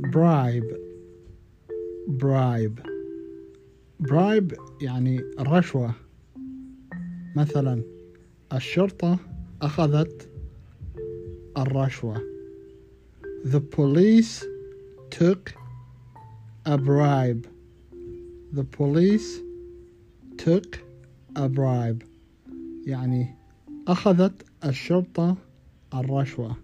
bribe bribe bribe يعني رشوة مثلا الشرطة أخذت الرشوة The police took a bribe The police took a bribe يعني أخذت الشرطة الرشوة